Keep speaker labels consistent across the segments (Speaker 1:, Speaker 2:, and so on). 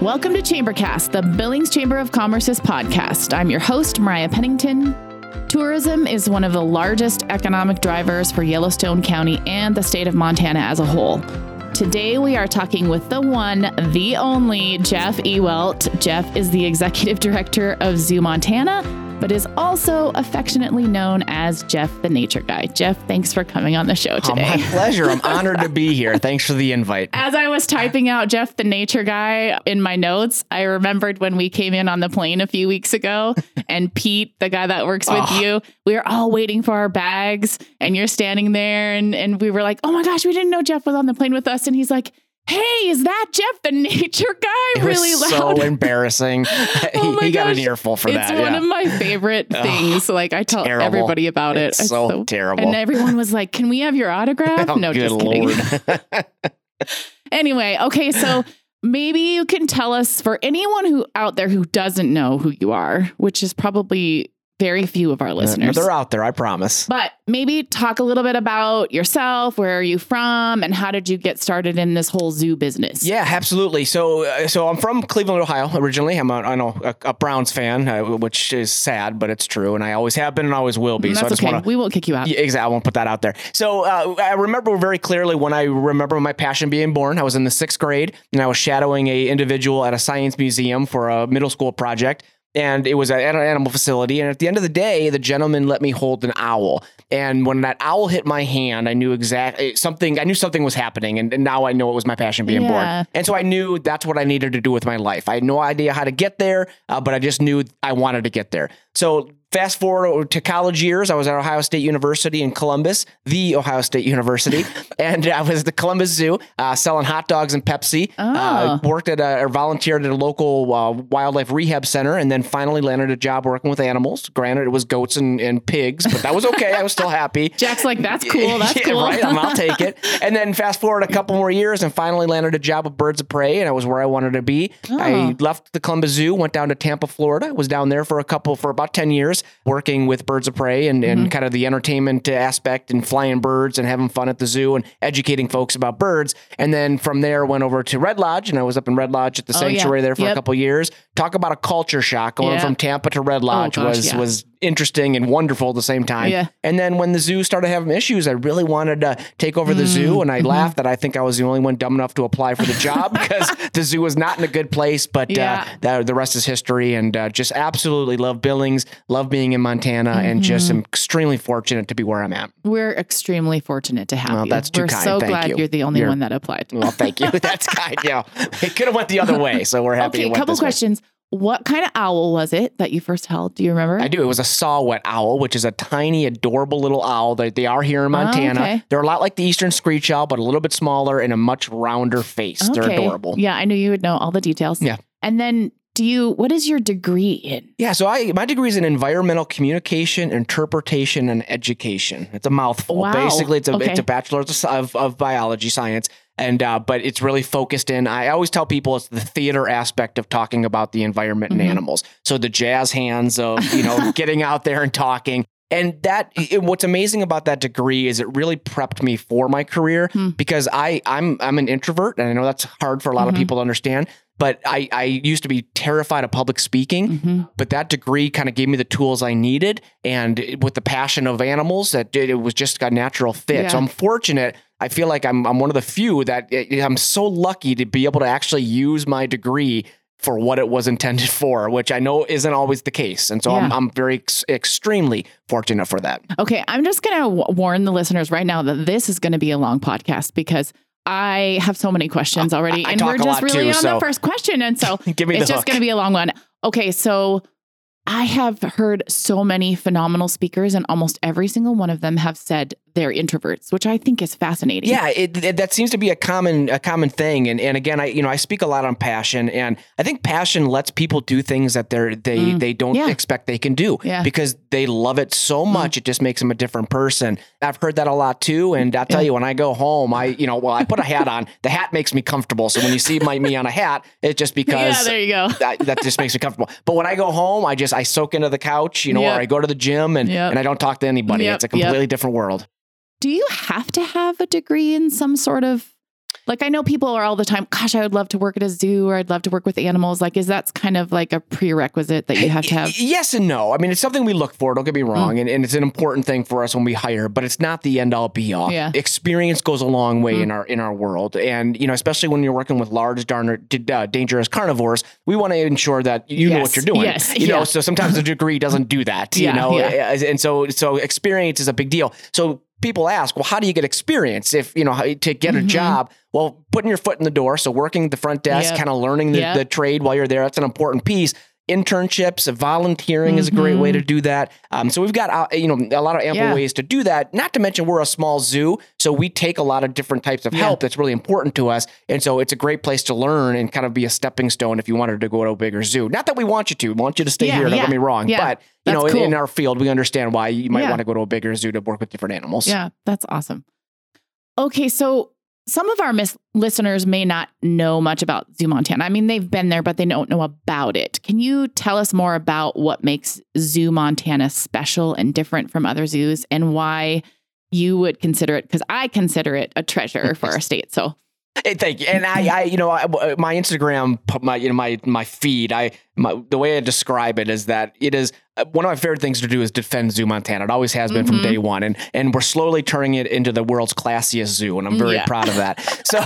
Speaker 1: Welcome to Chambercast, the Billings Chamber of Commerce's podcast. I'm your host, Mariah Pennington. Tourism is one of the largest economic drivers for Yellowstone County and the state of Montana as a whole. Today, we are talking with the one, the only Jeff Ewelt. Jeff is the executive director of Zoo Montana but is also affectionately known as Jeff the Nature Guy. Jeff, thanks for coming on the show today.
Speaker 2: Oh, my pleasure. I'm honored to be here. Thanks for the invite.
Speaker 1: As I was typing out Jeff the Nature Guy in my notes, I remembered when we came in on the plane a few weeks ago and Pete, the guy that works with oh. you, we were all waiting for our bags and you're standing there and, and we were like, oh my gosh, we didn't know Jeff was on the plane with us. And he's like, hey, is that Jeff the nature guy?
Speaker 2: It
Speaker 1: really
Speaker 2: was
Speaker 1: loud.
Speaker 2: So embarrassing. oh he, he got an earful for
Speaker 1: it's
Speaker 2: that.
Speaker 1: It's one yeah. of my favorite things. like I tell terrible. everybody about it.
Speaker 2: It's, it's so, so, terrible.
Speaker 1: And everyone was like, "Can we have your autograph?"
Speaker 2: oh,
Speaker 1: no, just kidding. anyway, okay, so maybe you can tell us for anyone who out there who doesn't know who you are, which is probably very few of our listeners.
Speaker 2: they're out there, I promise.
Speaker 1: But maybe talk a little bit about yourself. Where are you from, and how did you get started in this whole zoo business?
Speaker 2: Yeah, absolutely. So, uh, so I'm from Cleveland, Ohio, originally. I'm a, I know a, a Browns fan, uh, which is sad, but it's true, and I always have been and always will be.
Speaker 1: Mm, that's
Speaker 2: so
Speaker 1: I just okay. Wanna, we won't kick you out.
Speaker 2: Yeah, exactly. I won't put that out there. So uh, I remember very clearly when I remember my passion being born. I was in the sixth grade, and I was shadowing a individual at a science museum for a middle school project and it was at an animal facility. And at the end of the day, the gentleman let me hold an owl. And when that owl hit my hand, I knew exactly something. I knew something was happening, and, and now I know it was my passion being yeah. born. And so I knew that's what I needed to do with my life. I had no idea how to get there, uh, but I just knew I wanted to get there. So Fast forward to college years, I was at Ohio State University in Columbus, the Ohio State University, and I was at the Columbus Zoo uh, selling hot dogs and Pepsi. Uh, oh. Uh, worked at a, or volunteered at a local uh, wildlife rehab center, and then finally landed a job working with animals. Granted, it was goats and, and pigs, but that was okay. I was still happy.
Speaker 1: Jack's like, that's cool. That's yeah, cool.
Speaker 2: right? I'll take it. And then fast forward a couple more years, and finally landed a job with Birds of Prey, and I was where I wanted to be. Oh. I left the Columbus Zoo, went down to Tampa, Florida. Was down there for a couple for about ten years working with birds of prey and, and mm-hmm. kind of the entertainment aspect and flying birds and having fun at the zoo and educating folks about birds. And then from there went over to Red Lodge and I was up in Red Lodge at the oh, sanctuary yeah. there for yep. a couple years. Talk about a culture shock going from Tampa to Red oh, Lodge oh, gosh, was yeah. was interesting and wonderful at the same time. Yeah. And then when the zoo started having issues, I really wanted to take over the mm zoo. And I mm-hmm. laughed that I think I was the only one dumb enough to apply for the job because the zoo was not in a good place. But uh, yeah. uh, the, the, rest is history. And uh, just absolutely love Billings, love being in Montana, mm-hmm. and just am extremely fortunate to be where I'm at.
Speaker 1: We're extremely fortunate to have
Speaker 2: well,
Speaker 1: you.
Speaker 2: That's too
Speaker 1: We're
Speaker 2: kind.
Speaker 1: so
Speaker 2: thank
Speaker 1: glad
Speaker 2: you.
Speaker 1: are the only you're, one that applied.
Speaker 2: Well, thank you. That's kind. Yeah, it could have went the other way. So we're happy.
Speaker 1: Okay, a couple questions. Way. What kind of owl was it that you first held? Do you remember?
Speaker 2: I do. It was a saw-whet owl, which is a tiny, adorable little owl that they are here in oh, Montana. Oh, okay. They're a lot like the eastern screech owl, but a little bit smaller and a much rounder face. Okay. They're adorable.
Speaker 1: Yeah, I knew you would know all the details.
Speaker 2: Yeah.
Speaker 1: And then do you what is your degree in?
Speaker 2: Yeah, so I my degree is in environmental communication, interpretation, and education. It's a mouthful.
Speaker 1: Wow.
Speaker 2: Basically, it's a okay. it's a bachelor's of, of biology science and uh, but it's really focused in. I always tell people it's the theater aspect of talking about the environment mm-hmm. and animals. So the jazz hands of you know getting out there and talking. And that it, what's amazing about that degree is it really prepped me for my career hmm. because I I'm I'm an introvert and I know that's hard for a lot mm-hmm. of people to understand but I, I used to be terrified of public speaking. Mm-hmm. But that degree kind of gave me the tools I needed. And with the passion of animals, that it was just a natural fit. Yeah. So I'm fortunate. I feel like I'm, I'm one of the few that eh, eh, I'm so lucky to be able to actually use my degree for what it was intended for, which I know isn't always the case. And so yeah. I'm, I'm very ex- extremely fortunate for that.
Speaker 1: Okay. I'm just going to w- warn the listeners right now that this is going to be a long podcast because I have so many questions oh, already,
Speaker 2: I, I
Speaker 1: and we're just really
Speaker 2: too,
Speaker 1: on
Speaker 2: so.
Speaker 1: the first question, and so
Speaker 2: Give me
Speaker 1: it's just going to be a long one. Okay, so I have heard so many phenomenal speakers, and almost every single one of them have said they're introverts, which I think is fascinating.
Speaker 2: Yeah, it, it, that seems to be a common a common thing. And and again, I you know I speak a lot on passion, and I think passion lets people do things that they're they mm. they don't yeah. expect they can do
Speaker 1: yeah.
Speaker 2: because they love it so mm. much. Mm. It just makes them a different person. I've heard that a lot too, and I'll tell yeah. you when I go home, I you know well I put a hat on. The hat makes me comfortable. So when you see my me on a hat, it's just because
Speaker 1: yeah, there you go.
Speaker 2: that, that just makes me comfortable. But when I go home, I just I soak into the couch, you know, yep. or I go to the gym and yep. and I don't talk to anybody. Yep. It's a completely different world
Speaker 1: do you have to have a degree in some sort of Like I know people are all the time, gosh, I would love to work at a zoo or I'd love to work with animals. Like, is that kind of like a prerequisite that you have to have?
Speaker 2: Yes and no. I mean, it's something we look for, don't get me mm. wrong, and, and it's an important thing for us when we hire, but it's not the end all be all.
Speaker 1: Yeah.
Speaker 2: Experience goes a long way mm. in our in our world. And, you know, especially when you're working with large, darn, uh, uh dangerous carnivores, we want to ensure that you know what you're doing.
Speaker 1: Yes.
Speaker 2: You know, so sometimes a degree doesn't do that.
Speaker 1: Yeah,
Speaker 2: You know,
Speaker 1: yeah.
Speaker 2: and so so experience is a big deal. So people ask, well, how do you get experience if you know how- to get a
Speaker 1: Mhm.
Speaker 2: job? Well, putting your foot in the door, so working the front desk,
Speaker 1: Yep.
Speaker 2: kind of learning the,
Speaker 1: Yep.
Speaker 2: the trade while you're there. That's an important piece. Internships, volunteering is a great way to do that. Um, so we've got uh, you know a lot of ample
Speaker 1: Yeah.
Speaker 2: ways to do that. Not to mention we're a small zoo, so we take a lot of different types of
Speaker 1: Yeah.
Speaker 2: help. That's really important to us, and so it's a great place to learn and kind of be a stepping stone if you wanted to go to a bigger zoo. Not that we want you to, we want you to stay
Speaker 1: Yeah,
Speaker 2: here. Don't get me wrong, but you know
Speaker 1: That's
Speaker 2: in, in our field we understand why you might want to go to a bigger zoo to work with different animals.
Speaker 1: Yeah, that's awesome. Okay, so some of our mis- listeners may not know much about Zoo Montana. I mean, they've been there, but they don't know about it. Can you tell us more about what makes Zoo Montana special and different from other zoos and why you would consider it? Because I consider it a treasure for our state. So,
Speaker 2: Hey, thank you. And I, I you know, I, my Instagram, my, you know, my my feed. I, my, the way I describe it is that it is uh, one of my favorite things to do is defend Zoo Montana. It always has been from
Speaker 1: Mhm.
Speaker 2: day one, and and we're slowly turning it into the world's classiest zoo, and I'm very
Speaker 1: Yeah.
Speaker 2: proud of that. So,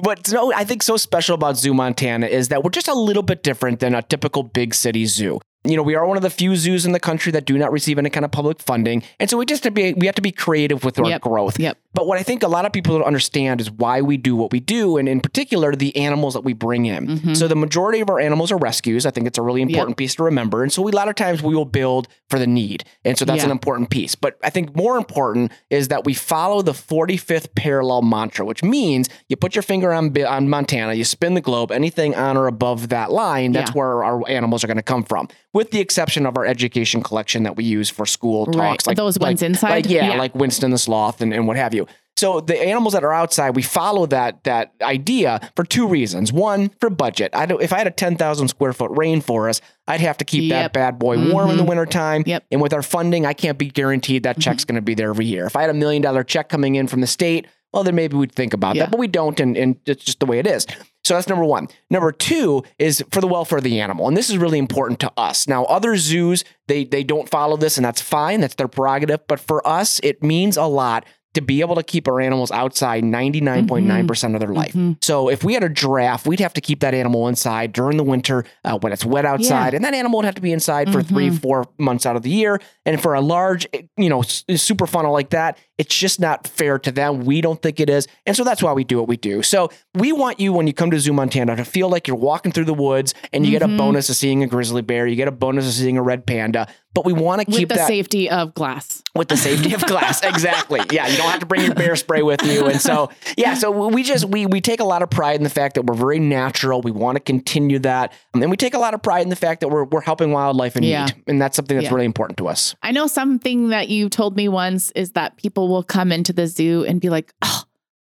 Speaker 2: what's no, I think so special about Zoo Montana is that we're just a little bit different than a typical big city zoo. You know, we are one of the few zoos in the country that do not receive any kind of public funding, and so we just have to be we have to be creative with our
Speaker 1: Yep.
Speaker 2: growth.
Speaker 1: Yep.
Speaker 2: But what I think a lot of people don't understand is why we do what we do, and in particular, the animals that we bring in.
Speaker 1: Mhm.
Speaker 2: So the majority of our animals are rescues. I think it's a really important piece to remember. And so we, a lot of times we will build for the need, and so that's
Speaker 1: Yeah.
Speaker 2: an important piece. But I think more important is that we follow the 45th parallel mantra, which means you put your finger on on Montana, you spin the globe, anything on or above that line, that's
Speaker 1: Yeah.
Speaker 2: where our animals are going to come from, with the exception of our education collection that we use for school
Speaker 1: Right.
Speaker 2: talks, like
Speaker 1: Those ones inside?
Speaker 2: like yeah,
Speaker 1: Yeah.
Speaker 2: like Winston the sloth and, and what have you. So the animals that are outside, we follow that that idea for two reasons. One, for budget. I don't if I had a ten thousand square foot rainforest, I'd have to keep that bad boy warm in the
Speaker 1: Mhm.
Speaker 2: wintertime.
Speaker 1: Yep.
Speaker 2: And with our funding, I can't be guaranteed that check's going to be there every year. If I had a million dollar check coming in from the state, well, then maybe we'd think about
Speaker 1: Yeah.
Speaker 2: that, but we don't, and, and it's just the way it is. So that's number one. Number two is for the welfare of the animal, and this is really important to us. Now, other zoos they they don't follow this, and that's fine. That's their prerogative. But for us, it means a lot to be able to keep our animals outside 99.9% of their life.
Speaker 1: Mhm.
Speaker 2: So if we had a giraffe, we'd have to keep that animal inside during the winter uh, when it's wet outside, and that animal would have to be inside for three,
Speaker 1: Mhm.
Speaker 2: four months out of the year. And for a large, you know, super funnel like that, it's just not fair to them. We don't think it is, and so that's why we do what we do. So we want you when you come to Zoo Montana to feel like you're walking through the woods, and you get a
Speaker 1: Mhm.
Speaker 2: bonus of seeing a grizzly bear, you get a bonus of seeing a red panda. But we want to
Speaker 1: with
Speaker 2: keep
Speaker 1: the
Speaker 2: that
Speaker 1: safety of glass.
Speaker 2: with the safety of glass. exactly. Yeah, you don't have to bring your bear spray with you. And so, yeah, so we just we we take a lot of pride in the fact that we're very natural. We want to continue that. And then we take a lot of pride in the fact that we're we're helping wildlife in
Speaker 1: Yeah.
Speaker 2: need. And that's something that's
Speaker 1: Yeah.
Speaker 2: really important to us.
Speaker 1: I know something that you told me once is that people will come into the zoo and be like, "Oh,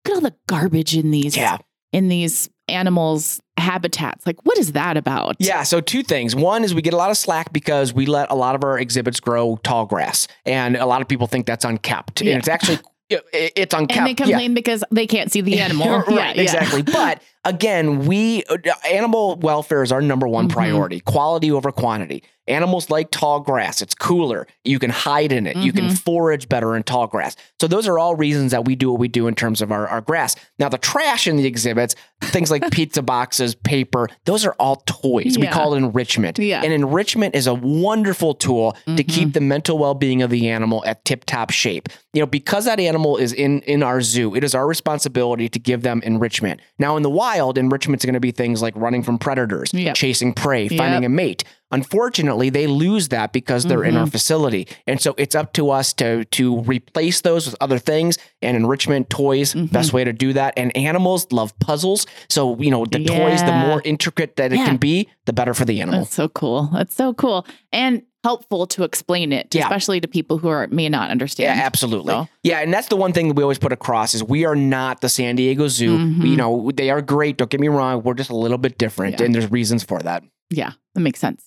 Speaker 1: look at all the garbage in these
Speaker 2: Yeah.
Speaker 1: in these animals habitats. Like, what is that about?"
Speaker 2: Yeah, so two things. One is we get a lot of slack because we let a lot of our exhibits grow tall grass. And a lot of people think that's unkept.
Speaker 1: Yeah.
Speaker 2: And it's actually it's unkept.
Speaker 1: And they
Speaker 2: Yeah.
Speaker 1: complain because they can't see the animal.
Speaker 2: right,
Speaker 1: Yeah, yeah.
Speaker 2: exactly. But again, we uh, animal welfare is our number one
Speaker 1: Mhm.
Speaker 2: priority. Quality over quantity. Animals like tall grass. It's cooler. You can hide in it. You can
Speaker 1: Mhm.
Speaker 2: forage better in tall grass. So those are all reasons that we do what we do in terms of our, our grass. Now the trash in the exhibits, things like pizza boxes, paper, those are all toys. We call it enrichment.
Speaker 1: Yeah.
Speaker 2: And enrichment is a wonderful tool to
Speaker 1: Mhm.
Speaker 2: keep the mental well-being of the animal at tip-top shape. You know, because that animal is in in our zoo, it is our responsibility to give them enrichment. Now in the wild, enrichment's going to be things like running from predators,
Speaker 1: Yep.
Speaker 2: chasing prey, finding
Speaker 1: Yep.
Speaker 2: a mate. Unfortunately, they lose that because they're in our
Speaker 1: Mhm.
Speaker 2: facility. And so it's up to us to to replace those with other things and enrichment toys,
Speaker 1: Mhm.
Speaker 2: best way to do that. And animals love puzzles. So, you know, the toys, the more intricate that it
Speaker 1: Yeah.
Speaker 2: can be, the better for the animal.
Speaker 1: That's so cool. That's so cool. And helpful to explain it,
Speaker 2: Yeah.
Speaker 1: especially to people who are may not understand.
Speaker 2: Yeah, absolutely.
Speaker 1: So-
Speaker 2: Yeah, and that's the one thing that we always put across is we are not the San Diego Zoo.
Speaker 1: Mhm.
Speaker 2: You know, they are great. Don't get me wrong. We're just a little bit different,
Speaker 1: Yeah.
Speaker 2: and there's reasons for that.
Speaker 1: Yeah, that makes sense.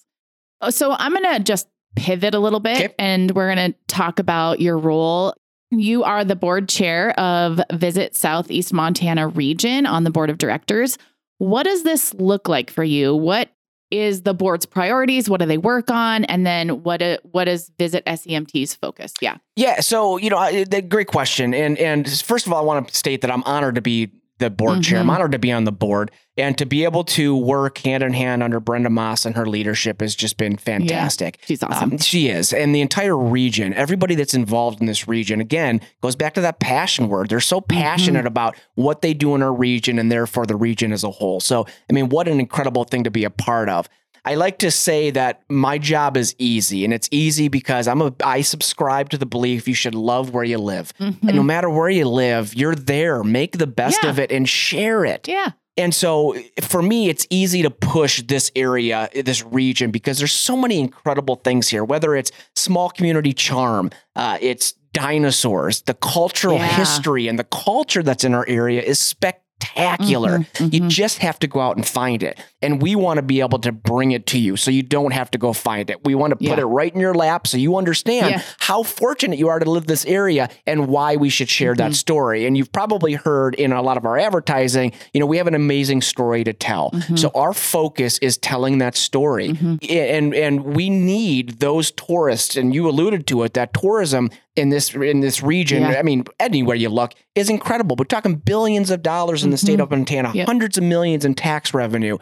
Speaker 1: Oh, So I'm going to just pivot a little bit
Speaker 2: Okay.
Speaker 1: and we're going to talk about your role You are the board chair of Visit Southeast Montana Region on the board of directors. What does this look like for you? What is the board's priorities? What do they work on? And then what uh, what is Visit SEMT's focus? Yeah.
Speaker 2: Yeah. So, you know, I- the great question. And and first of all, I want to state that I'm honored to be the board chair. I'm
Speaker 1: Mhm.
Speaker 2: honored to be on the board and to be able to work hand in hand under Brenda Maas and her leadership has just been fantastic.
Speaker 1: She's awesome.
Speaker 2: Um, she is. And the entire region, everybody that's involved in this region, again, goes back to that passion word. They're so
Speaker 1: Mm-hmm.
Speaker 2: passionate about what they do in our region and therefore the region as a whole. So, I mean, what an incredible thing to be a part of. I like to say that my job is easy, and it's easy because I'm a I subscribe to the belief you should love where you live. And no matter where you live, you're there. Make the best
Speaker 1: Yeah.
Speaker 2: of it and share it.
Speaker 1: Yeah.
Speaker 2: And so for me, it's easy to push this area, this region, because there's so many incredible things here, whether it's small community charm, uh, it's dinosaurs, the cultural
Speaker 1: Yeah.
Speaker 2: history and the culture that's in our area is spectacular.
Speaker 1: Mhm,
Speaker 2: You
Speaker 1: mhm.
Speaker 2: just have to go out and find it. And we want to be able to bring it to you so you don't have to go find it. We want to put
Speaker 1: Yeah.
Speaker 2: it right in your lap so you understand
Speaker 1: Yeah.
Speaker 2: how fortunate you are to live this area and why we should share
Speaker 1: Mm-hmm.
Speaker 2: that story. And you've probably heard in a lot of our advertising, you know, we have an amazing story to tell.
Speaker 1: Mm-hmm.
Speaker 2: So our focus is telling that story. And and we need those tourists and you alluded to it that tourism in this in this region,
Speaker 1: Yeah.
Speaker 2: I mean, anywhere you look is incredible. We're talking billions of dollars in the state of Montana,
Speaker 1: Mm-hmm. Yep.
Speaker 2: hundreds of millions in tax revenue.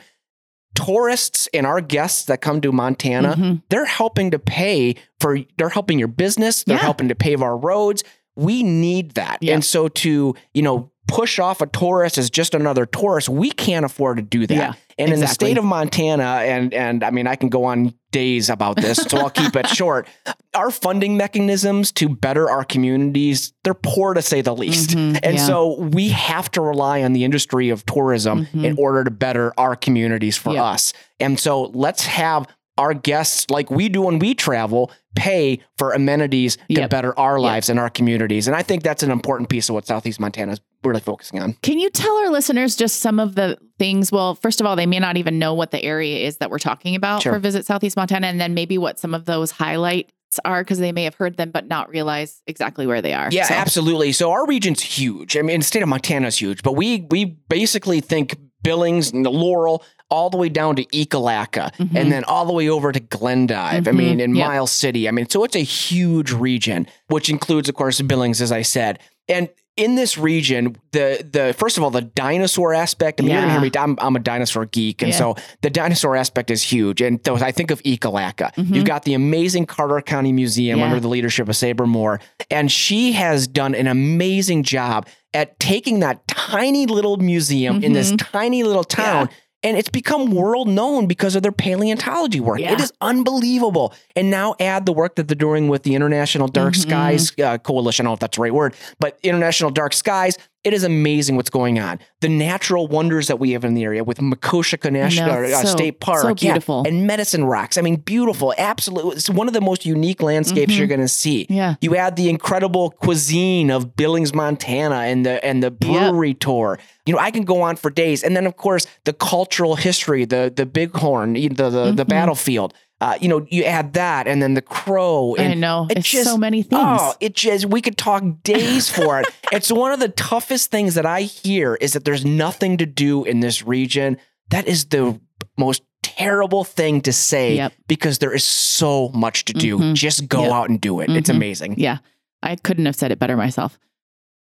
Speaker 2: Tourists and our guests that come to Montana,
Speaker 1: Mhm.
Speaker 2: they're helping to pay for they're helping your business they're
Speaker 1: Yeah.
Speaker 2: helping to pave our roads we need that
Speaker 1: Yeah.
Speaker 2: and so to you know push off a tourist as just another tourist we can't afford to do that
Speaker 1: Yeah,
Speaker 2: and in the state of montana and and i mean i can go on days about this so i'll keep it short our funding mechanisms to better our communities they're poor to say the least
Speaker 1: Mhm,
Speaker 2: and
Speaker 1: yeah.
Speaker 2: so we have to rely on the industry of tourism
Speaker 1: Mhm.
Speaker 2: in order to better our communities for
Speaker 1: Yeah.
Speaker 2: us. And so let's have our guests, like we do when we travel, pay for amenities to
Speaker 1: Yep.
Speaker 2: better our lives and our communities. And I think that's an important piece of what Southeast Montana is really focusing on.
Speaker 1: Can you tell our listeners just some of the things? Well, first of all, they may not even know what the area is that we're talking about
Speaker 2: Sure.
Speaker 1: for Visit Southeast Montana, and then maybe what some of those highlights are because they may have heard them but not realize exactly where they are.
Speaker 2: Yeah,
Speaker 1: So-
Speaker 2: absolutely. So our region's huge. I mean, the state of Montana is huge, but we we basically think Billings and the Laurel all the way down to Ekalaka
Speaker 1: Mhm.
Speaker 2: and then all the way over to Glendive. I
Speaker 1: Mhm.
Speaker 2: mean, in
Speaker 1: Yep.
Speaker 2: Miles City. I mean, so it's a huge region, which includes, of course, Billings, as I said. And in this region, the the first of all, the dinosaur aspect. I mean, you're gonna hear me. I'm, I'm a dinosaur geek, and
Speaker 1: Yeah.
Speaker 2: so the dinosaur aspect is huge. And those, I think of Ekalaka.
Speaker 1: Mhm.
Speaker 2: You've got the amazing Carter County Museum
Speaker 1: Yeah.
Speaker 2: under the leadership of Sabre Moore, and she has done an amazing job at taking that tiny little museum in this
Speaker 1: Mhm.
Speaker 2: tiny little town. And it's become world known because of their paleontology work.
Speaker 1: Yeah.
Speaker 2: It is unbelievable. And now add the work that they're doing with the International Dark
Speaker 1: Mhm.
Speaker 2: Skies uh, Coalition. I don't know if that's the right word, but International Dark Skies. It is amazing what's going on. The natural wonders that we have in the area with Makoshika National
Speaker 1: know,
Speaker 2: uh,
Speaker 1: so-
Speaker 2: State Park,
Speaker 1: so
Speaker 2: yeah,
Speaker 1: beautiful.
Speaker 2: and Medicine Rocks. I mean, beautiful, absolutely. It's one of the most unique landscapes
Speaker 1: Mhm.
Speaker 2: you're going to see.
Speaker 1: Yeah.
Speaker 2: You add the incredible cuisine of Billings, Montana, and the and the brewery tour. You know, I can go on for days. And then, of course, the cultural history, the the bighorn, the the, the
Speaker 1: Mhm.
Speaker 2: battlefield. Uh, you know, you add that, and then the crow. And
Speaker 1: I know.
Speaker 2: it
Speaker 1: It's
Speaker 2: just-
Speaker 1: so many things.
Speaker 2: Oh, it just we could talk days for it. It's one of the toughest things that I hear is that there's nothing to do in this region. That is the most terrible thing to say
Speaker 1: Yep.
Speaker 2: because there is so much to do.
Speaker 1: Mhm.
Speaker 2: Just go
Speaker 1: Yep.
Speaker 2: out and do it. It's
Speaker 1: Mhm.
Speaker 2: amazing.
Speaker 1: Yeah. I couldn't have said it better myself.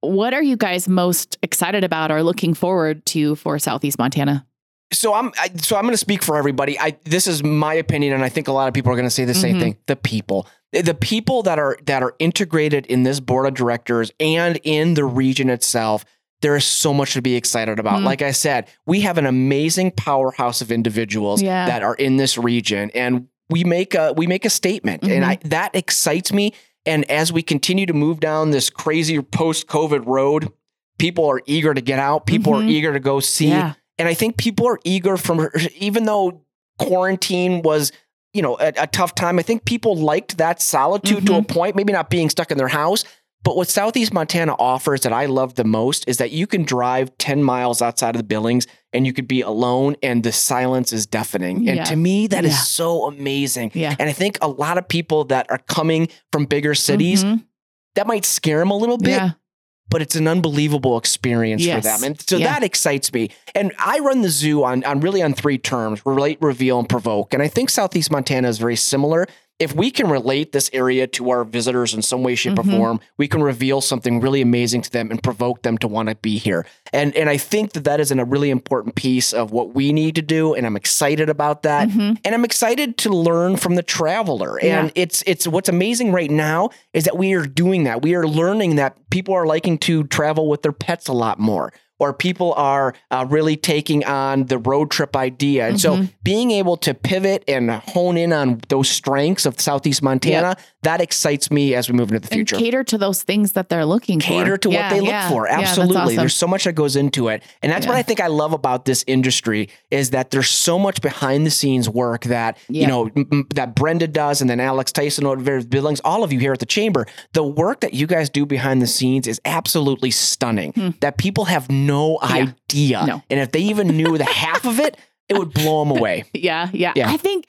Speaker 1: What are you guys most excited about or looking forward to for Southeast Montana?
Speaker 2: So I'm I, so I'm going to speak for everybody. I this is my opinion, and I think a lot of people are going to say the same
Speaker 1: Mhm.
Speaker 2: thing. The people, the people that are that are integrated in this board of directors and in the region itself. There is so much to be excited about.
Speaker 1: Mm.
Speaker 2: Like I said, we have an amazing powerhouse of individuals
Speaker 1: Yeah.
Speaker 2: that are in this region, and we make a we make a statement, and
Speaker 1: Mm-hmm.
Speaker 2: I that excites me. And as we continue to move down this crazy post COVID road, people are eager to get out. People are
Speaker 1: Mhm.
Speaker 2: eager to go see.
Speaker 1: Yeah.
Speaker 2: And I think people are eager from, even though quarantine was, you know, a, a tough time, I think people liked that solitude to a point, maybe not being stuck in their house. But what Southeast Montana offers that I love the most is that you can drive 10 miles outside of the Billings and you could be alone and the silence is deafening. And
Speaker 1: Yeah.
Speaker 2: to me, that is
Speaker 1: Yeah.
Speaker 2: so amazing.
Speaker 1: Yeah.
Speaker 2: And I think a lot of people that are coming from bigger cities,
Speaker 1: Mhm.
Speaker 2: that might scare them a little bit. But it's an unbelievable experience
Speaker 1: Yes.
Speaker 2: for them. And so
Speaker 1: Yeah.
Speaker 2: that excites me. And I run the zoo on, on really on three terms relate, reveal, and provoke. And I think Southeast Montana is very similar. If we can relate this area to our visitors in some way, shape,
Speaker 1: Mhm.
Speaker 2: or form, we can reveal something really amazing to them and provoke them to want to be here. And and I think that that is a really important piece of what we need to do. And I'm excited about that.
Speaker 1: Mhm.
Speaker 2: And I'm excited to learn from the traveler. And it's it's what's amazing right now is that we are doing that. We are learning that people are liking to travel with their pets a lot more. Or people are uh, really taking on the road trip idea. And so
Speaker 1: Mhm.
Speaker 2: being able to pivot and hone in on those strengths of Southeast Montana, that excites me as we move into the
Speaker 1: And
Speaker 2: future
Speaker 1: cater to those things that they're looking for.
Speaker 2: cater to what
Speaker 1: Yeah,
Speaker 2: they look
Speaker 1: yeah.
Speaker 2: for.
Speaker 1: Yeah,
Speaker 2: Absolutely.
Speaker 1: awesome.
Speaker 2: There's so much that goes into it. And that's what I think I love about this industry is that there's so much behind the scenes work that, you know, m- that Brenda does and then Alex Tyson over Billings, all of you here at the chamber, the work that you guys do behind the scenes is absolutely stunning
Speaker 1: Hmm.
Speaker 2: that people have no
Speaker 1: Yeah.
Speaker 2: idea.
Speaker 1: No.
Speaker 2: And if they even knew the half of it, it would blow them away.
Speaker 1: Yeah, yeah.
Speaker 2: Yeah.
Speaker 1: I think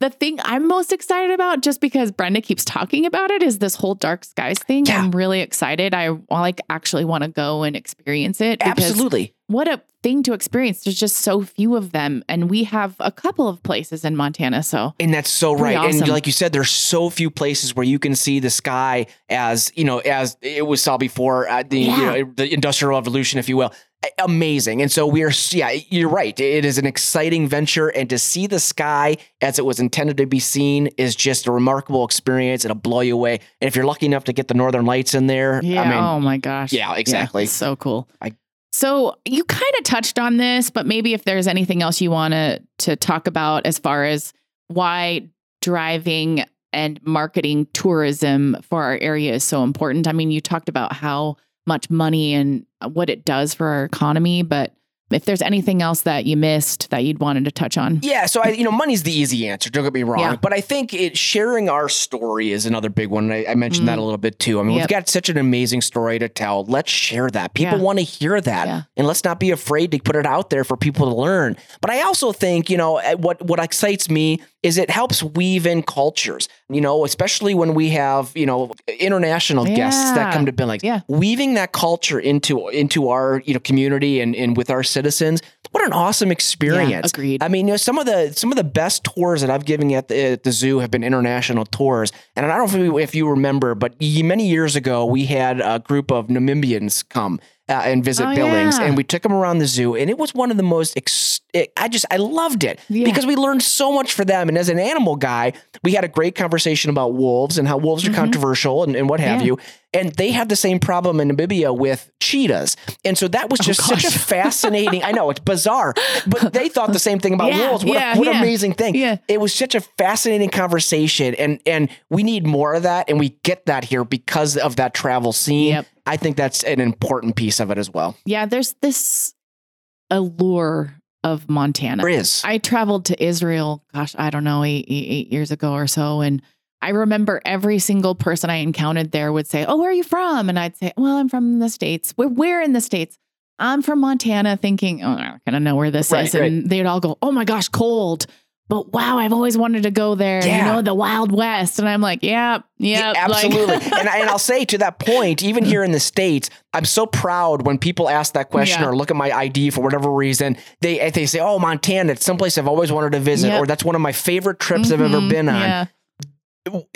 Speaker 1: the thing I'm most excited about, just because Brenda keeps talking about it, is this whole dark skies thing.
Speaker 2: Yeah.
Speaker 1: I'm really excited. I like actually want to go and experience it. because
Speaker 2: Absolutely.
Speaker 1: What a thing to experience. There's just so few of them. And we have a couple of places in Montana. So
Speaker 2: And that's so right. And like you said, there's so few places where you can see the sky as you know, as it was saw before uh, the
Speaker 1: Yeah.
Speaker 2: you know, the industrial revolution, if you will. Amazing. And so we are, yeah, you're right. It is an exciting venture. And to see the sky as it was intended to be seen is just a remarkable experience. It'll blow you away. And if you're lucky enough to get the Northern Lights in there,
Speaker 1: yeah.
Speaker 2: I mean,
Speaker 1: oh my gosh.
Speaker 2: yeah, exactly.
Speaker 1: it's so cool.
Speaker 2: I-
Speaker 1: so you kind of touched on this, but maybe if there's anything else you want to to talk about as far as why driving and marketing tourism for our area is so important. I mean, you talked about how much money and uh, what it does for our economy, but if there's anything else that you missed that you'd wanted to touch on.
Speaker 2: Yeah, so I, you know, money's the easy answer. Don't get me wrong,
Speaker 1: Yeah.
Speaker 2: but I think it sharing our story is another big one. I, I mentioned that
Speaker 1: Mm.
Speaker 2: a little bit too. I mean, we've got such an amazing story to tell. Let's share that. People
Speaker 1: Yeah.
Speaker 2: want to hear that,
Speaker 1: Yeah.
Speaker 2: and let's not be afraid to put it out there for people to learn. But I also think, you know, eh, what what excites me is it helps weave in cultures. You know, especially when we have you know international guests that come to Billings.
Speaker 1: Yeah.
Speaker 2: weaving that culture into into our you know community and and with our citizens. What an awesome experience!
Speaker 1: agreed.
Speaker 2: I mean, you know, some of the some of the best tours that I've given at the, at the zoo have been international tours. And I don't know if you, if you remember, but many years ago we had a group of Namibians come uh, and visit
Speaker 1: Oh,
Speaker 2: Billings,
Speaker 1: yeah.
Speaker 2: and we took them around the zoo, and it was one of the most. Ex- I just I loved it
Speaker 1: Yeah.
Speaker 2: because we learned so much for them. And as an animal guy, we had a great conversation about wolves and how wolves are
Speaker 1: Mhm.
Speaker 2: controversial and, and what have
Speaker 1: Yeah.
Speaker 2: you. And they have the same problem in Namibia with cheetahs. And so that was
Speaker 1: Oh,
Speaker 2: just such a fascinating. I know it's bizarre, but they thought the same thing about
Speaker 1: Yeah,
Speaker 2: wolves. What,
Speaker 1: yeah,
Speaker 2: a, what an
Speaker 1: yeah.
Speaker 2: amazing thing!
Speaker 1: Yeah.
Speaker 2: It was such a fascinating conversation, and and we need more of that, and we get that here because of that travel scene.
Speaker 1: Yep.
Speaker 2: I think that's an important piece of it as well.
Speaker 1: Yeah, there's this allure of Montana.
Speaker 2: There is.
Speaker 1: I traveled to Israel, gosh, I don't know, eight, eight, eight years ago or so. And I remember every single person I encountered there would say, Oh, where are you from? And I'd say, Well, I'm from the States. We're where in the States? I'm from Montana, thinking, Oh, I'm not gonna know where this
Speaker 2: Right,
Speaker 1: is. And they'd all go, Oh my gosh, cold. But wow, I've always wanted to go there. You know, the Wild West. And I'm like, Yeah, yeah,
Speaker 2: Yeah, absolutely. and, I, and I'll say to that point, even here in the States, I'm so proud when people ask that question
Speaker 1: Yeah.
Speaker 2: or look at my ID for whatever reason. They they say, "Oh, Montana, it's someplace I've always wanted to visit,"
Speaker 1: Yep.
Speaker 2: or "That's one of my favorite trips I've ever
Speaker 1: Mhm,
Speaker 2: been on."
Speaker 1: Yeah.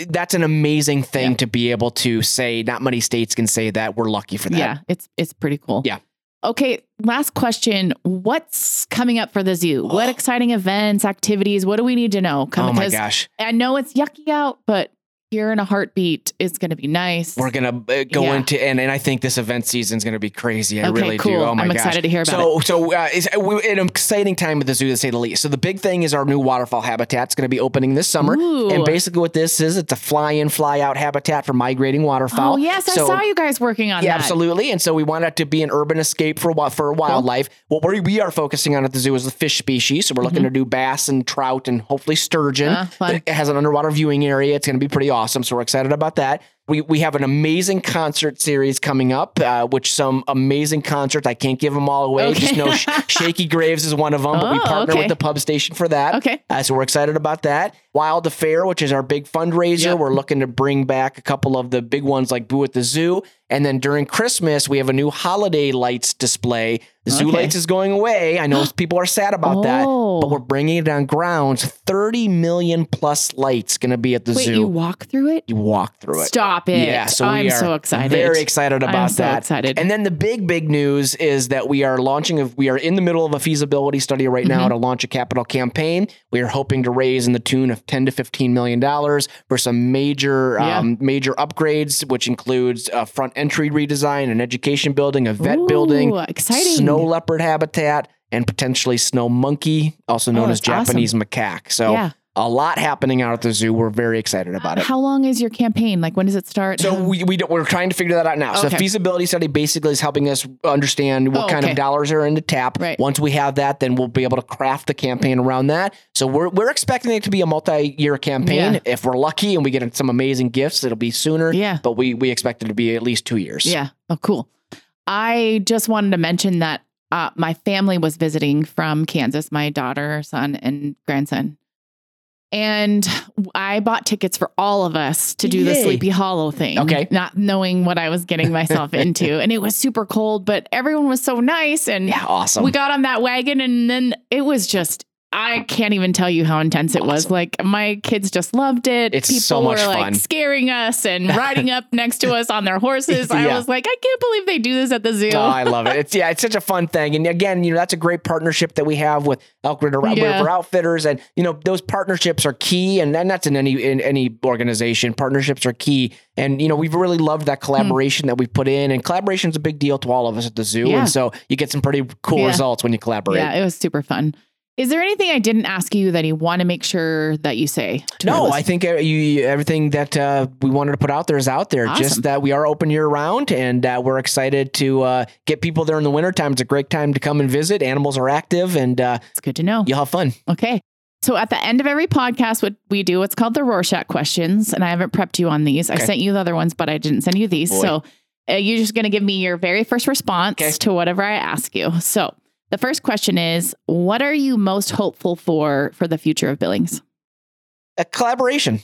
Speaker 2: That's an amazing thing
Speaker 1: Yeah.
Speaker 2: to be able to say. Not many states can say that. We're lucky for that.
Speaker 1: Yeah, it's it's pretty cool.
Speaker 2: Yeah.
Speaker 1: Okay, last question. What's coming up for the zoo? What oh. exciting events, activities? What do we need to know? Come
Speaker 2: Oh my
Speaker 1: because
Speaker 2: gosh,
Speaker 1: I know it's yucky out, but here in a heartbeat is going to be nice.
Speaker 2: we're gonna uh, go
Speaker 1: Yeah.
Speaker 2: into and, and I think this event season is gonna be crazy. I
Speaker 1: okay,
Speaker 2: really
Speaker 1: cool.
Speaker 2: do. Oh my
Speaker 1: I'm
Speaker 2: gosh.
Speaker 1: excited to hear about
Speaker 2: so,
Speaker 1: it.
Speaker 2: So, uh, it's uh, an exciting time at the zoo to say the least. So, the big thing is our new waterfall habitat. It's going to be opening this summer.
Speaker 1: Ooh.
Speaker 2: And basically, what this is, it's a fly-in, fly-out habitat for migrating waterfowl.
Speaker 1: Oh yes, I saw you guys working on
Speaker 2: Yeah,
Speaker 1: that.
Speaker 2: absolutely. And so we want it to be an urban escape for for wildlife. What we we are focusing on at the zoo is the fish species. So we're looking to do bass and trout and hopefully sturgeon.
Speaker 1: Mm-hmm. Fun.
Speaker 2: It has an underwater viewing area. It's going to be pretty awesome. So we're excited about that. We, we have an amazing concert series coming up, uh, which some amazing concerts. I can't give them all away.
Speaker 1: Okay.
Speaker 2: Just know Sh- Shakey Graves is one of them, but we
Speaker 1: Oh,
Speaker 2: partner
Speaker 1: okay.
Speaker 2: with the pub station for that.
Speaker 1: Okay.
Speaker 2: Uh, so we're excited about that. Wild Affair, which is our big fundraiser.
Speaker 1: Yep.
Speaker 2: We're looking to bring back a couple of the big ones like Boo at the Zoo. And then during Christmas, we have a new holiday lights display. The zoo
Speaker 1: Okay.
Speaker 2: lights is going away. I know people are sad about that,
Speaker 1: Oh.
Speaker 2: but we're bringing it on grounds. 30 million plus lights going to be at the
Speaker 1: Wait,
Speaker 2: zoo.
Speaker 1: you walk through it?
Speaker 2: You walk through it.
Speaker 1: Stop it.
Speaker 2: Yeah, so we
Speaker 1: I'm
Speaker 2: are
Speaker 1: so excited.
Speaker 2: Very excited about
Speaker 1: I'm so
Speaker 2: that.
Speaker 1: excited.
Speaker 2: And then the big, big news is that we are launching. A, we are in the middle of a feasibility study right now
Speaker 1: Mhm.
Speaker 2: to launch a capital campaign. We are hoping to raise in the tune of ten to fifteen million dollars for some major,
Speaker 1: Yeah.
Speaker 2: um, major upgrades, which includes a front entry redesign, an education building, a vet
Speaker 1: Ooh,
Speaker 2: building,
Speaker 1: exciting.
Speaker 2: snow leopard habitat, and potentially snow monkey, also known
Speaker 1: Oh,
Speaker 2: as Japanese macaque. So
Speaker 1: yeah.
Speaker 2: A lot happening out at the zoo. We're very excited about it.
Speaker 1: How long is your campaign? Like, when does it start?
Speaker 2: So we, we don't, we're trying to figure that out now. So the feasibility study basically is helping us understand what
Speaker 1: Oh,
Speaker 2: kind
Speaker 1: okay.
Speaker 2: of dollars are in the tap.
Speaker 1: Right.
Speaker 2: Once we have that, then we'll be able to craft the campaign around that. So we're we're expecting it to be a multi-year campaign.
Speaker 1: Yeah.
Speaker 2: If we're lucky and we get some amazing gifts, it'll be sooner.
Speaker 1: Yeah.
Speaker 2: But we we expect it to be at least two years.
Speaker 1: Yeah. Oh, cool. I just wanted to mention that uh, my family was visiting from Kansas, my daughter, son, and grandson. And I bought tickets for all of us to do the Sleepy Hollow thing.
Speaker 2: Okay.
Speaker 1: Not knowing what I was getting myself into. And it was super cold, but everyone was so nice. And
Speaker 2: Yeah. Awesome.
Speaker 1: we got on that wagon and then it was just I can't even tell you how intense it was. Like my kids just loved it.
Speaker 2: It's
Speaker 1: People
Speaker 2: so much
Speaker 1: were like
Speaker 2: fun.
Speaker 1: scaring us and riding up next to us on their horses. I
Speaker 2: Yeah.
Speaker 1: was like, I can't believe they do this at the zoo.
Speaker 2: Oh, I love it. It's yeah, it's such a fun thing. And again, you know, that's a great partnership that we have with Elk River,
Speaker 1: Yeah.
Speaker 2: River Outfitters. And you know, those partnerships are key. And, and that's in any in any organization. Partnerships are key. And you know, we've really loved that hmm. collaboration that we've put in. And collaboration is a big deal to all of us at the zoo.
Speaker 1: Yeah.
Speaker 2: And so you get some pretty cool results when you collaborate.
Speaker 1: yeah, it was super fun. Is there anything I didn't ask you that you want to make sure that you say?
Speaker 2: No, I think you, everything that uh, we wanted to put out there is out there.
Speaker 1: Awesome.
Speaker 2: Just that we are open year round and uh, we're excited to uh, get people there in the wintertime. It's a great time to come and visit. Animals are active and uh,
Speaker 1: it's good to know.
Speaker 2: you'll have fun.
Speaker 1: Okay. So at the end of every podcast, what we do, what's called the Rorschach questions, and I haven't prepped you on these. I sent you the other ones, but I didn't send you these.
Speaker 2: Boy.
Speaker 1: So uh, you're just going to give me your very first response
Speaker 2: Okay.
Speaker 1: to whatever I ask you. So the first question is, what are you most hopeful for for the future of Billings?
Speaker 2: A collaboration.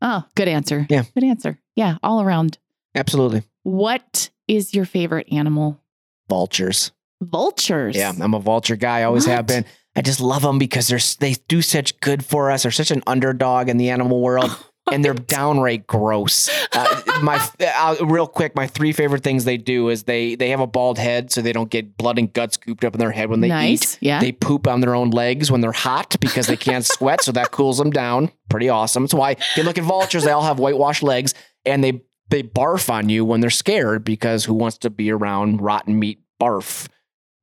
Speaker 1: Oh, good answer.
Speaker 2: Yeah.
Speaker 1: good answer. Yeah, all around.
Speaker 2: Absolutely.
Speaker 1: What is your favorite animal?
Speaker 2: Vultures.
Speaker 1: Vultures.
Speaker 2: Yeah, I'm a vulture guy. I always have been. I just love them because they're they do such good for us. They're such an underdog in the animal world, and they're downright gross. Uh, my uh, real quick, my three favorite things they do is they they have a bald head so they don't get blood and guts scooped up in their head when they
Speaker 1: nice.
Speaker 2: eat.
Speaker 1: Yeah.
Speaker 2: They poop on their own legs when they're hot because they can't sweat, so that cools them down. Pretty awesome. That's why if you look at vultures, they all have whitewashed legs, and they they barf on you when they're scared because who wants to be around rotten meat barf?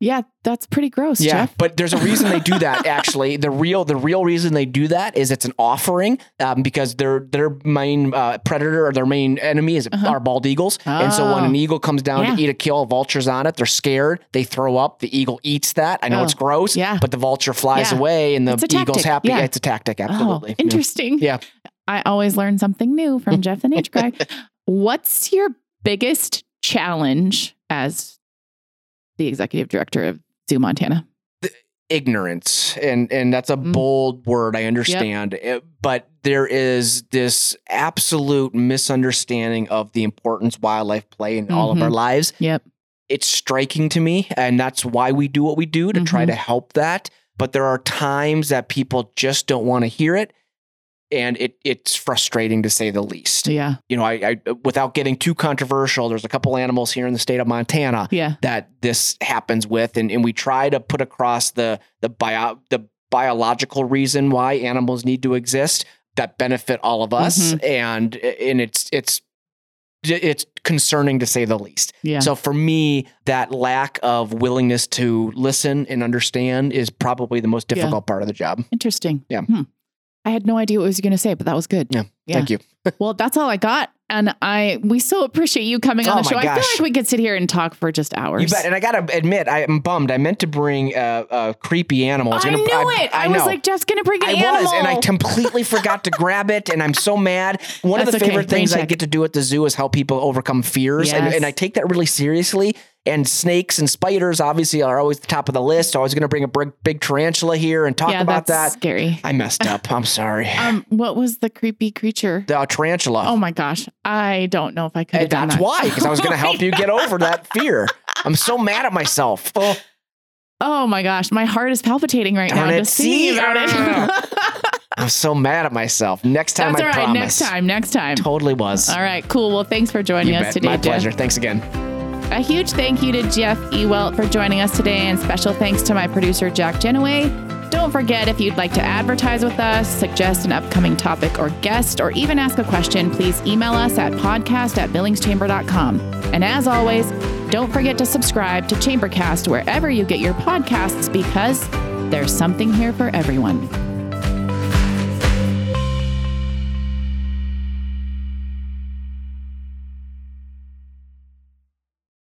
Speaker 1: Yeah, that's pretty gross,
Speaker 2: Yeah,
Speaker 1: Jeff.
Speaker 2: but there's a reason they do that. Actually, the real the real reason they do that is it's an offering um, because their their main uh, predator or their main enemy is
Speaker 1: Uh-huh.
Speaker 2: are bald eagles, and so when
Speaker 1: Oh.
Speaker 2: an eagle comes down
Speaker 1: Yeah.
Speaker 2: to eat a kill, vultures on it. They're scared. They throw up. The eagle eats that. I know
Speaker 1: Oh,
Speaker 2: it's gross.
Speaker 1: yeah.
Speaker 2: but the vulture flies
Speaker 1: Yeah.
Speaker 2: away, and the eagle's happy.
Speaker 1: yeah.
Speaker 2: It's a tactic. Absolutely.
Speaker 1: Oh, interesting.
Speaker 2: Yeah.
Speaker 1: I always learn something new from Jeff the Nature Guy. What's your biggest challenge as the executive director of Zoo Montana?
Speaker 2: ignorance and and that's a
Speaker 1: Mm.
Speaker 2: bold word i understand It- but there is this absolute misunderstanding of the importance wildlife play in all of
Speaker 1: Mhm.
Speaker 2: our lives
Speaker 1: Yep.
Speaker 2: it's striking to me and that's why we do what we do to try
Speaker 1: Mhm.
Speaker 2: to help that but there are times that people just don't want to hear it and it it's frustrating to say the least
Speaker 1: Yeah.
Speaker 2: you know I, I without getting too controversial there's a couple animals here in the state of montana
Speaker 1: Yeah.
Speaker 2: that this happens with and, and we try to put across the the bio the biological reason why animals need to exist that benefit all of us and and it's it's it's concerning to say the least.
Speaker 1: Yeah.
Speaker 2: So for me, that lack of willingness to listen and understand is probably the most
Speaker 1: Yeah.
Speaker 2: difficult part of the job.
Speaker 1: Interesting.
Speaker 2: Yeah.
Speaker 1: Hmm. I had no idea what I was going to say, but that was good.
Speaker 2: Yeah.
Speaker 1: Yeah.
Speaker 2: Thank you.
Speaker 1: Well, that's all I got. And I, we so appreciate you coming on
Speaker 2: Oh
Speaker 1: the show. I feel like we could sit here and talk for just hours.
Speaker 2: You bet. And I got to admit, I am bummed. I meant to bring a, a creepy animal.
Speaker 1: I
Speaker 2: was gonna-
Speaker 1: knew it. I, was
Speaker 2: know.
Speaker 1: like, Jeff's going to bring an
Speaker 2: I
Speaker 1: animal.
Speaker 2: was, and I completely forgot to grab it, and I'm so mad. One of
Speaker 1: That's
Speaker 2: the
Speaker 1: okay.
Speaker 2: favorite
Speaker 1: Rain
Speaker 2: things I
Speaker 1: check.
Speaker 2: get to do at the zoo is help people overcome fears, and, and I take that really seriously. And snakes and spiders obviously are always the top of the list. Was going to bring a big, big tarantula here and talk
Speaker 1: yeah,
Speaker 2: about
Speaker 1: that's
Speaker 2: that.
Speaker 1: scary.
Speaker 2: I messed up. I'm sorry.
Speaker 1: Um, what was the creepy creature?
Speaker 2: the tarantula.
Speaker 1: Oh my gosh, I don't know if I could
Speaker 2: Hey,
Speaker 1: have done
Speaker 2: that's
Speaker 1: that.
Speaker 2: why, because I was going to help you get over that fear. I'm so mad at myself. Oh,
Speaker 1: Oh my gosh, my heart is palpitating right
Speaker 2: Darn
Speaker 1: now
Speaker 2: it.
Speaker 1: just
Speaker 2: See?
Speaker 1: about it.
Speaker 2: I'm so mad at myself. Next time,
Speaker 1: That's
Speaker 2: I
Speaker 1: all right.
Speaker 2: promise.
Speaker 1: Next time. Next time.
Speaker 2: Totally was.
Speaker 1: All right. Cool. Well, thanks for joining
Speaker 2: You
Speaker 1: us
Speaker 2: bet.
Speaker 1: today,
Speaker 2: My
Speaker 1: Jeff.
Speaker 2: pleasure. Thanks again.
Speaker 1: A huge thank you to Jeff Ewelt for joining us today, and special thanks to my producer, Jack Genoway. Don't forget if you'd like to advertise with us, suggest an upcoming topic or guest, or even ask a question, please email us at podcast at billingschamber.com. And as always, don't forget to subscribe to Chambercast wherever you get your podcasts because there's something here for everyone.